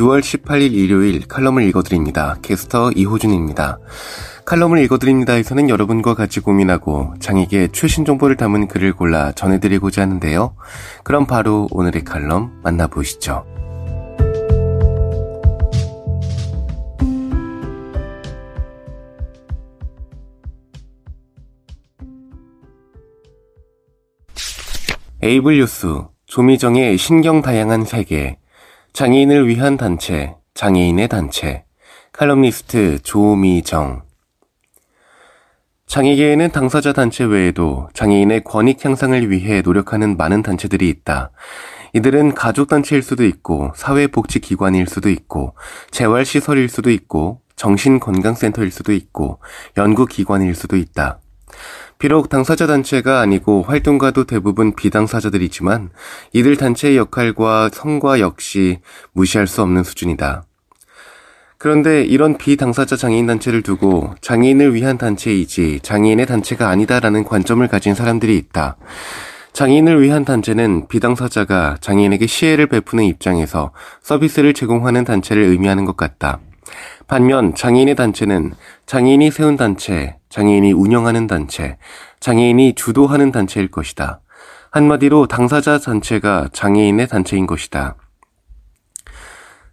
6월 18일 일요일 칼럼을 읽어드립니다. 캐스터 이호준입니다. 칼럼을 읽어드립니다에서는 여러분과 같이 고민하고 장에게 최신 정보를 담은 글을 골라 전해드리고자 하는데요. 그럼 바로 오늘의 칼럼 만나보시죠. 에이블 뉴스 조미정의 신경 다양한 세계 장애인을 위한 단체 장애인의 단체 칼럼니스트 조미정 장애계에는 당사자 단체 외에도 장애인의 권익 향상을 위해 노력하는 많은 단체들이 있다. 이들은 가족단체일 수도 있고, 사회복지기관일 수도 있고, 재활시설일 수도 있고, 정신건강센터일 수도 있고, 연구기관일 수도 있다. 비록 당사자 단체가 아니고 활동가도 대부분 비당사자들이지만 이들 단체의 역할과 성과 역시 무시할 수 없는 수준이다. 그런데 이런 비당사자 장애인 단체를 두고 장애인을 위한 단체이지 장애인의 단체가 아니다라는 관점을 가진 사람들이 있다. 장애인을 위한 단체는 비당사자가 장애인에게 시혜를 베푸는 입장에서 서비스를 제공하는 단체를 의미하는 것 같다. 반면 장애인의 단체는 장애인이 세운 단체, 장애인이 운영하는 단체, 장애인이 주도하는 단체일 것이다. 한마디로 당사자 단체가 장애인의 단체인 것이다.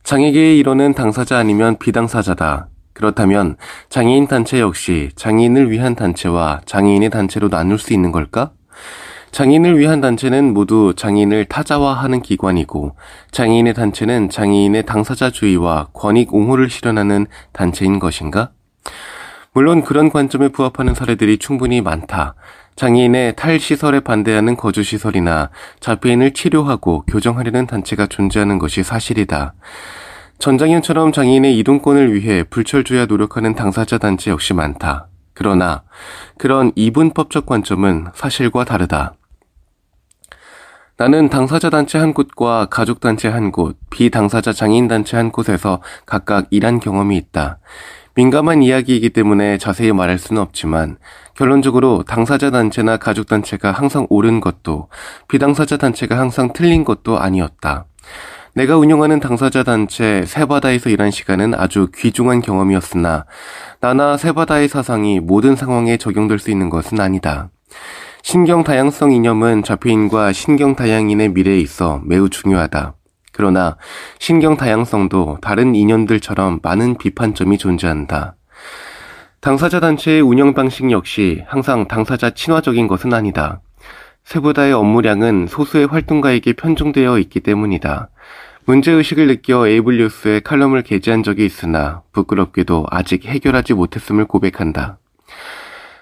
장애계의 일원은 당사자 아니면 비당사자다. 그렇다면 장애인 단체 역시 장애인을 위한 단체와 장애인의 단체로 나눌 수 있는 걸까? 장애인을 위한 단체는 모두 장애인을 타자화하는 기관이고 장애인의 단체는 장애인의 당사자주의와 권익 옹호를 실현하는 단체인 것인가? 물론 그런 관점에 부합하는 사례들이 충분히 많다. 장애인의 탈시설에 반대하는 거주시설이나 자폐인을 치료하고 교정하려는 단체가 존재하는 것이 사실이다. 전장현처럼 장애인의 이동권을 위해 불철주야 노력하는 당사자 단체 역시 많다. 그러나 그런 이분법적 관점은 사실과 다르다. 나는 당사자 단체 한 곳과 가족 단체 한 곳, 비당사자 장애인 단체 한 곳에서 각각 일한 경험이 있다. 민감한 이야기이기 때문에 자세히 말할 수는 없지만 결론적으로 당사자 단체나 가족 단체가 항상 옳은 것도 비당사자 단체가 항상 틀린 것도 아니었다. 내가 운영하는 당사자 단체 세바다에서 일한 시간은 아주 귀중한 경험이었으나 나나 세바다의 사상이 모든 상황에 적용될 수 있는 것은 아니다. 신경 다양성 이념은 자폐인과 신경 다양인의 미래에 있어 매우 중요하다. 그러나 신경 다양성도 다른 인연들처럼 많은 비판점이 존재한다. 당사자 단체의 운영 방식 역시 항상 당사자 친화적인 것은 아니다. 세보다의 업무량은 소수의 활동가에게 편중되어 있기 때문이다. 문제의식을 느껴 에이블 뉴스에 칼럼을 게재한 적이 있으나 부끄럽게도 아직 해결하지 못했음을 고백한다.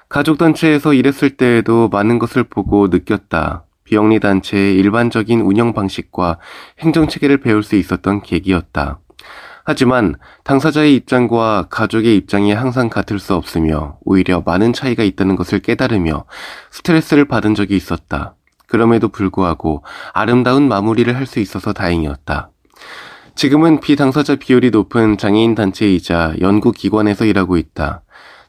가족단체에서 일했을 때에도 많은 것을 보고 느꼈다. 비영리 단체의 일반적인 운영 방식과 행정 체계를 배울 수 있었던 계기였다. 하지만 당사자의 입장과 가족의 입장이 항상 같을 수 없으며 오히려 많은 차이가 있다는 것을 깨달으며 스트레스를 받은 적이 있었다. 그럼에도 불구하고 아름다운 마무리를 할 수 있어서 다행이었다. 지금은 비당사자 비율이 높은 장애인 단체이자 연구기관에서 일하고 있다.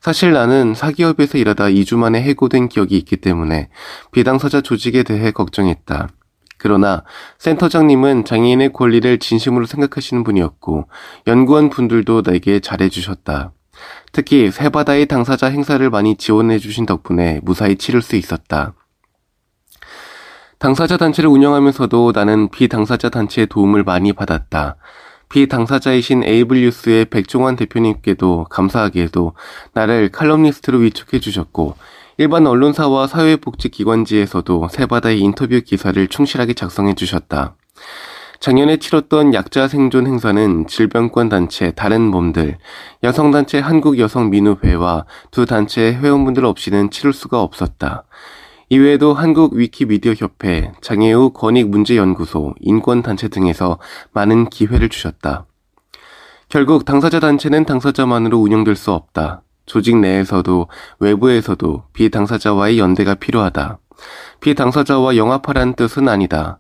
사실 나는 사기업에서 일하다 2주 만에 해고된 기억이 있기 때문에 비당사자 조직에 대해 걱정했다. 그러나 센터장님은 장애인의 권리를 진심으로 생각하시는 분이었고 연구원 분들도 내게 잘해주셨다. 특히 세바다의 당사자 행사를 많이 지원해주신 덕분에 무사히 치를 수 있었다. 당사자 단체를 운영하면서도 나는 비당사자 단체의 도움을 많이 받았다. 비당사자이신 에이블 뉴스의 백종환 대표님께도 감사하게도 나를 칼럼니스트로 위촉해 주셨고 일반 언론사와 사회복지기관지에서도 세바다의 인터뷰 기사를 충실하게 작성해 주셨다. 작년에 치렀던 약자 생존 행사는 질병권 단체 다른 몸들, 여성단체 한국여성민우회와 두 단체의 회원분들 없이는 치를 수가 없었다. 이외에도 한국 위키미디어 협회, 장애우 권익문제연구소, 인권단체 등에서 많은 기회를 주셨다. 결국 당사자 단체는 당사자만으로 운영될 수 없다. 조직 내에서도 외부에서도 비당사자와의 연대가 필요하다. 비당사자와 영합하라는 뜻은 아니다.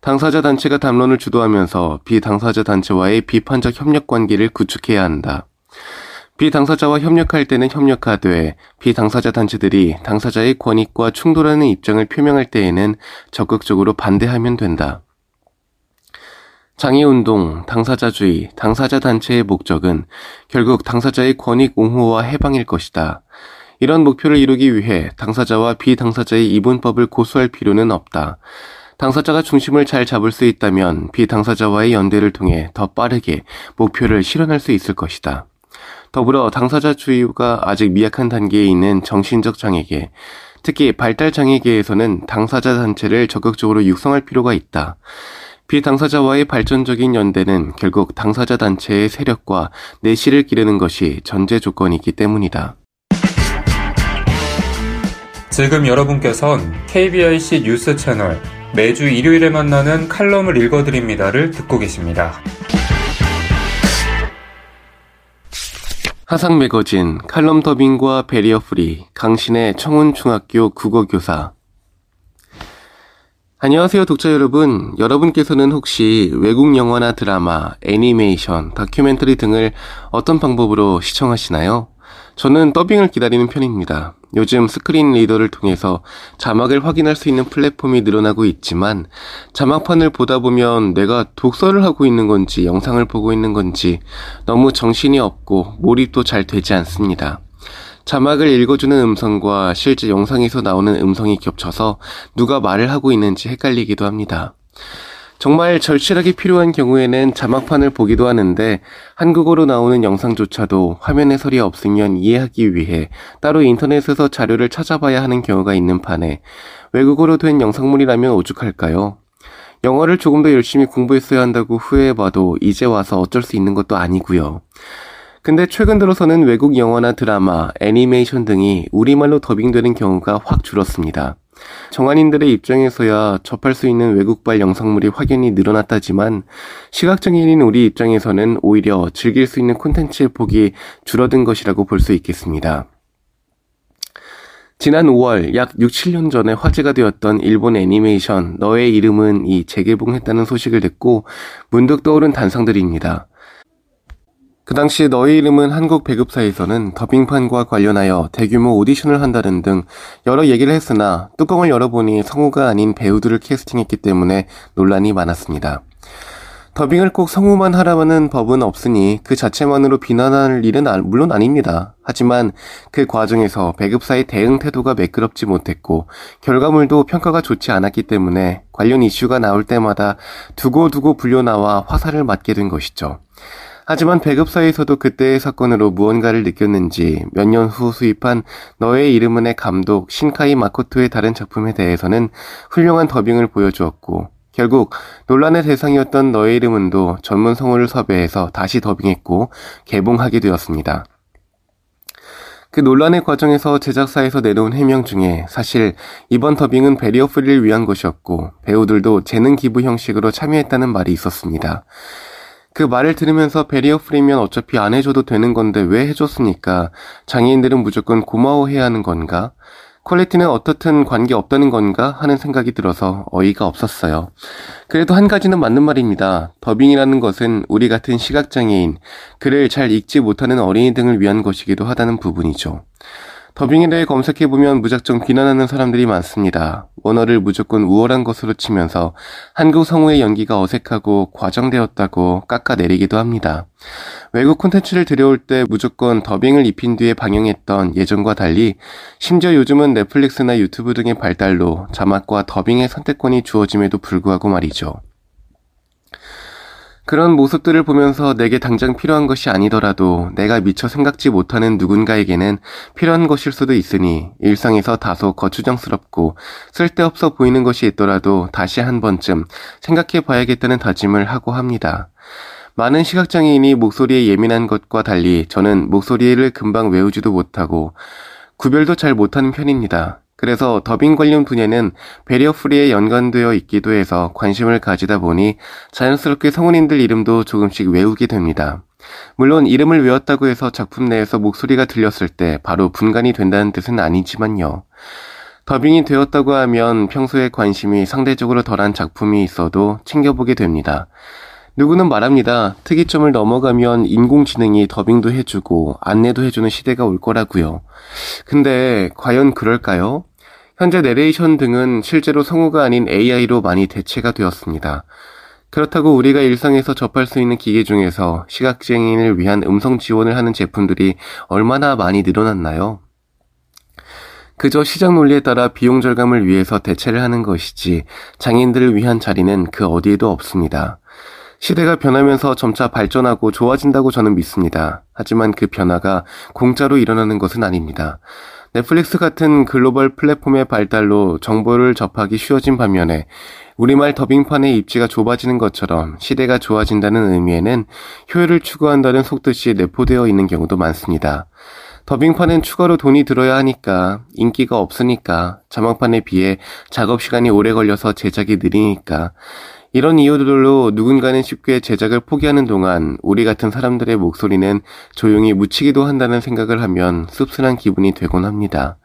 당사자 단체가 담론을 주도하면서 비당사자 단체와의 비판적 협력 관계를 구축해야 한다. 비당사자와 협력할 때는 협력하되 비당사자 단체들이 당사자의 권익과 충돌하는 입장을 표명할 때에는 적극적으로 반대하면 된다. 장애운동, 당사자주의, 당사자 단체의 목적은 결국 당사자의 권익 옹호와 해방일 것이다. 이런 목표를 이루기 위해 당사자와 비당사자의 이분법을 고수할 필요는 없다. 당사자가 중심을 잘 잡을 수 있다면 비당사자와의 연대를 통해 더 빠르게 목표를 실현할 수 있을 것이다. 더불어 당사자 주의가 아직 미약한 단계에 있는 정신적 장애계, 특히 발달 장애계에서는 당사자 단체를 적극적으로 육성할 필요가 있다. 비당사자와의 발전적인 연대는 결국 당사자 단체의 세력과 내실을 기르는 것이 전제 조건이기 때문이다. 지금 여러분께선 KBIC 뉴스 채널 매주 일요일에 만나는 칼럼을 읽어드립니다를 듣고 계십니다. 화상 매거진 칼럼 더빙과 barrier free 강신의 청운중학교 국어교사 안녕하세요, 독자 여러분. 여러분께서는 혹시 외국 영화나 드라마, 애니메이션, 다큐멘터리 등을 어떤 방법으로 시청하시나요? 저는 더빙을 기다리는 편입니다. 요즘 screen reader를 통해서 자막을 확인할 수 있는 플랫폼이 늘어나고 있지만 자막판을 보다 보면 내가 독서를 하고 있는 건지 영상을 보고 있는 건지 너무 정신이 없고 몰입도 잘 되지 않습니다. 자막을 읽어주는 음성과 실제 영상에서 나오는 음성이 겹쳐서 누가 말을 하고 있는지 헷갈리기도 합니다. 정말 절실하게 필요한 경우에는 자막판을 보기도 하는데 한국어로 나오는 영상조차도 화면 해설이 없으면 이해하기 위해 따로 인터넷에서 자료를 찾아봐야 하는 경우가 있는 판에 외국어로 된 영상물이라면 오죽할까요? 영어를 조금 더 열심히 공부했어야 한다고 후회해봐도 이제 와서 어쩔 수 있는 것도 아니고요. 근데 최근 들어서는 외국 영화나 드라마, 애니메이션 등이 우리말로 더빙되는 경우가 확 줄었습니다. 정한인들의 입장에서야 접할 수 있는 외국발 영상물이 확연히 늘어났다지만 시각장애인인 우리 입장에서는 오히려 즐길 수 있는 콘텐츠의 폭이 줄어든 것이라고 볼 수 있겠습니다. 지난 5월 약 6, 7년 전에 화제가 되었던 일본 애니메이션 너의 이름은 이 재개봉했다는 소식을 듣고 문득 떠오른 단상들입니다. 그 당시 너의 이름은 한국 배급사에서는 더빙판과 관련하여 대규모 오디션을 한다는 등 여러 얘기를 했으나 뚜껑을 열어보니 성우가 아닌 배우들을 캐스팅했기 때문에 논란이 많았습니다. 더빙을 꼭 성우만 하라는 법은 없으니 그 자체만으로 비난할 일은 물론 아닙니다. 하지만 그 과정에서 배급사의 대응 태도가 매끄럽지 못했고 결과물도 평가가 좋지 않았기 때문에 관련 이슈가 나올 때마다 두고두고 불려나와 화살을 맞게 된 것이죠. 하지만 배급사에서도 그때의 사건으로 무언가를 느꼈는지 몇 년 후 수입한 너의 이름은의 감독 신카이 마코토의 다른 작품에 대해서는 훌륭한 더빙을 보여주었고 결국 논란의 대상이었던 너의 이름은도 전문 성우를 섭외해서 다시 더빙했고 개봉하게 되었습니다. 그 논란의 과정에서 제작사에서 내놓은 해명 중에 사실 이번 더빙은 barrier free를 위한 것이었고 배우들도 재능 기부 형식으로 참여했다는 말이 있었습니다. 그 말을 들으면서 barrier free면 어차피 안 해줘도 되는 건데 왜 해줬으니까 장애인들은 무조건 고마워해야 하는 건가? 퀄리티는 어떻든 관계 없다는 건가 하는 생각이 들어서 어이가 없었어요. 그래도 한 가지는 맞는 말입니다. 더빙이라는 것은 우리 같은 시각장애인, 글을 잘 읽지 못하는 어린이 등을 위한 것이기도 하다는 부분이죠. 더빙에 대해 검색해보면 무작정 비난하는 사람들이 많습니다. 원어를 무조건 우월한 것으로 치면서 한국 성우의 연기가 어색하고 과정되었다고 깎아내리기도 합니다. 외국 콘텐츠를 들여올 때 무조건 더빙을 입힌 뒤에 방영했던 예전과 달리 심지어 요즘은 넷플릭스나 유튜브 등의 발달로 자막과 더빙의 선택권이 주어짐에도 불구하고 말이죠. 그런 모습들을 보면서 내게 당장 필요한 것이 아니더라도 내가 미처 생각지 못하는 누군가에게는 필요한 것일 수도 있으니 일상에서 다소 거추장스럽고 쓸데없어 보이는 것이 있더라도 다시 한 번쯤 생각해 봐야겠다는 다짐을 하고 합니다. 많은 시각장애인이 목소리에 예민한 것과 달리 저는 목소리를 금방 외우지도 못하고 구별도 잘 못하는 편입니다. 그래서 더빙 관련 분야는 베리어 프리에 연관되어 있기도 해서 관심을 가지다 보니 자연스럽게 성우님들 이름도 조금씩 외우게 됩니다. 물론 이름을 외웠다고 해서 작품 내에서 목소리가 들렸을 때 바로 분간이 된다는 뜻은 아니지만요. 더빙이 되었다고 하면 평소에 관심이 상대적으로 덜한 작품이 있어도 챙겨보게 됩니다. 누구는 말합니다. 특이점을 넘어가면 인공지능이 더빙도 해주고 안내도 해주는 시대가 올 거라고요. 근데 과연 그럴까요? 현재 내레이션 등은 실제로 성우가 아닌 AI로 많이 대체가 되었습니다. 그렇다고 우리가 일상에서 접할 수 있는 기계 중에서 시각장애인을 위한 음성 지원을 하는 제품들이 얼마나 많이 늘어났나요? 그저 시장 논리에 따라 비용 절감을 위해서 대체를 하는 것이지 장애인들을 위한 자리는 그 어디에도 없습니다. 시대가 변하면서 점차 발전하고 좋아진다고 저는 믿습니다. 하지만 그 변화가 공짜로 일어나는 것은 아닙니다. 넷플릭스 같은 글로벌 플랫폼의 발달로 정보를 접하기 쉬워진 반면에 우리말 더빙판의 입지가 좁아지는 것처럼 시대가 좋아진다는 의미에는 효율을 추구한다는 속뜻이 내포되어 있는 경우도 많습니다. 더빙판은 추가로 돈이 들어야 하니까, 인기가 없으니까, 자막판에 비해 작업 시간이 오래 걸려서 제작이 느리니까, 이런 이유들로 누군가는 쉽게 제작을 포기하는 동안 우리 같은 사람들의 목소리는 조용히 묻히기도 한다는 생각을 하면 씁쓸한 기분이 되곤 합니다.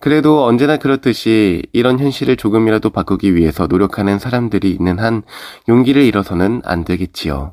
그래도 언제나 그렇듯이 이런 현실을 조금이라도 바꾸기 위해서 노력하는 사람들이 있는 한 용기를 잃어서는 안 되겠지요.